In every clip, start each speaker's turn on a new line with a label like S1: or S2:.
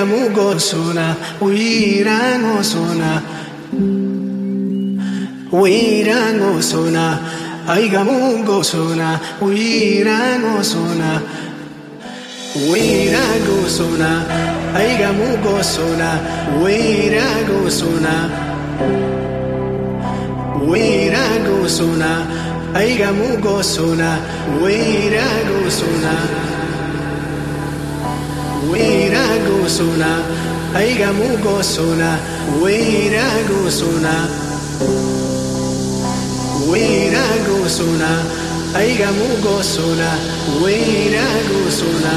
S1: amugo suna, uirango suna, uirango suna, aigamugo suna, uirango suna, uirango suna, aigamugo suna, uirango suna, uirango suna, aigamugo suna, uirango suna. sona ai ga mu go sona we ra go sona we ra go sona ai ga mu go sona we ra go
S2: sona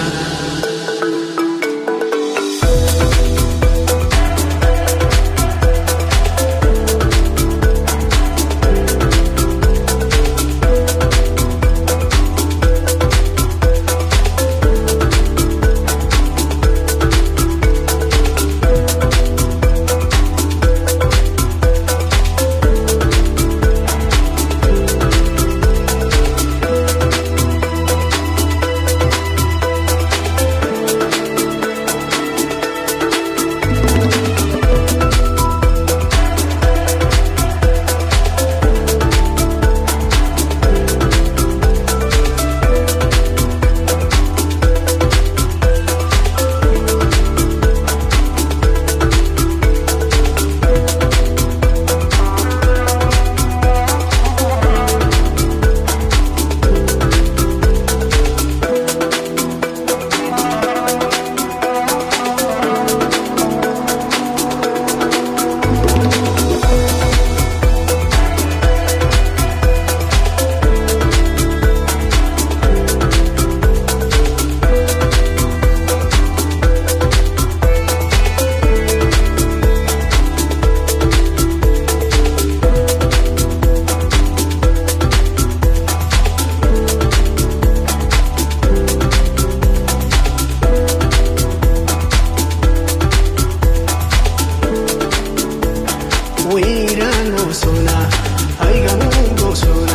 S2: sona, ay gamungo sona.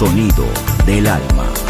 S2: Sonido del alma.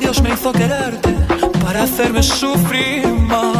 S3: Dios me hizo quererte para
S4: hacerme sufrir más.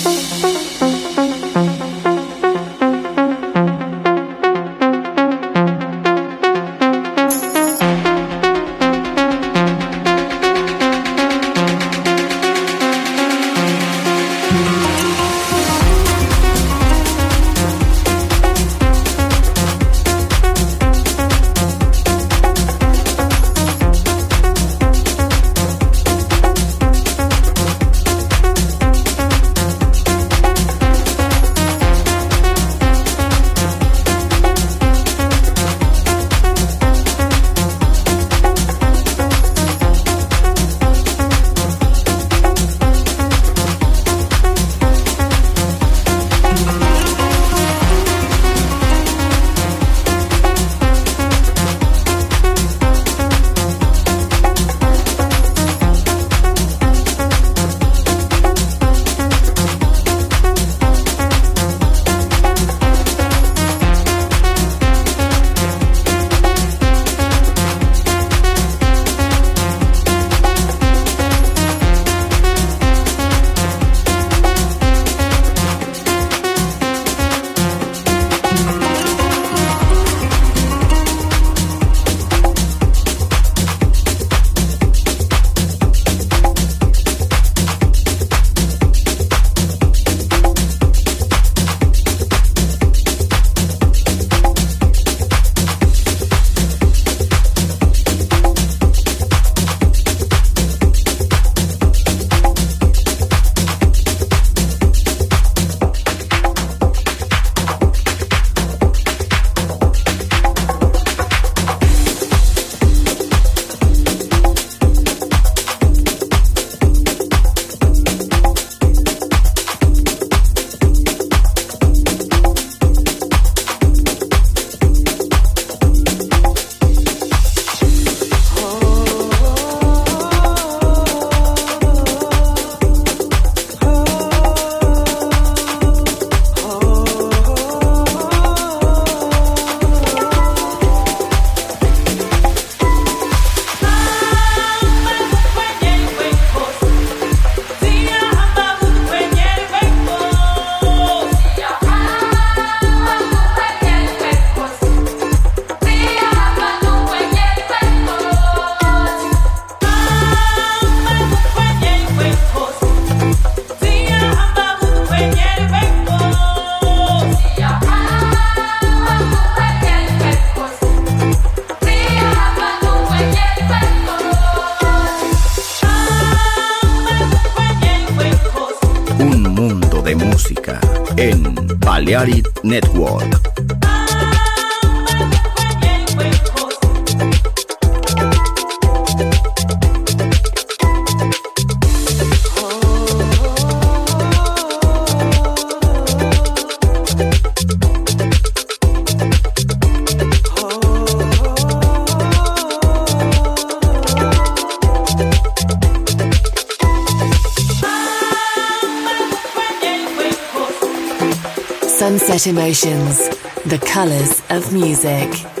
S5: Sunset Emotions, the colors of music.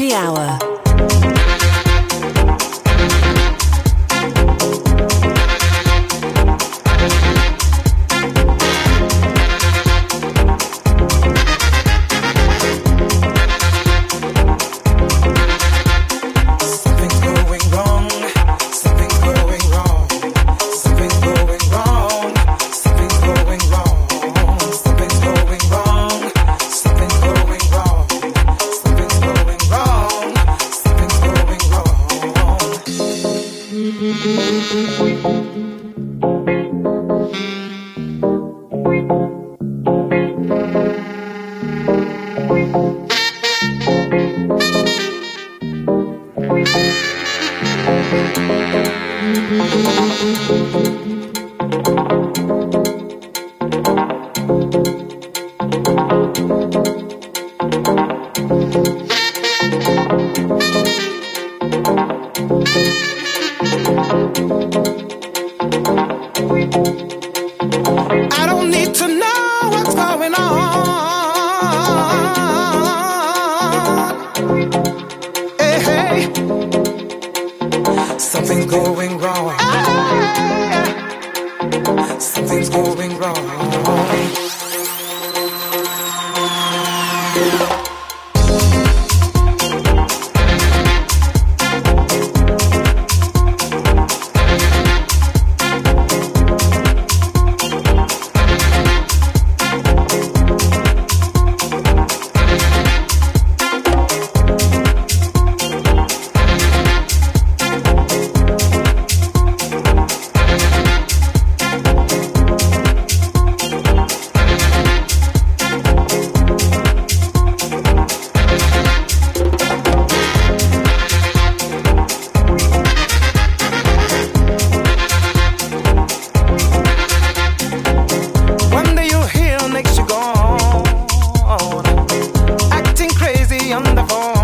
S6: Happy Hour.
S7: on the phone.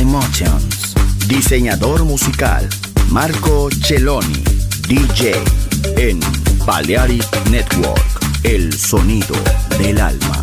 S7: Emotions. Diseñador musical Marco Celloni, DJ en Balearic Network, el sonido del alma.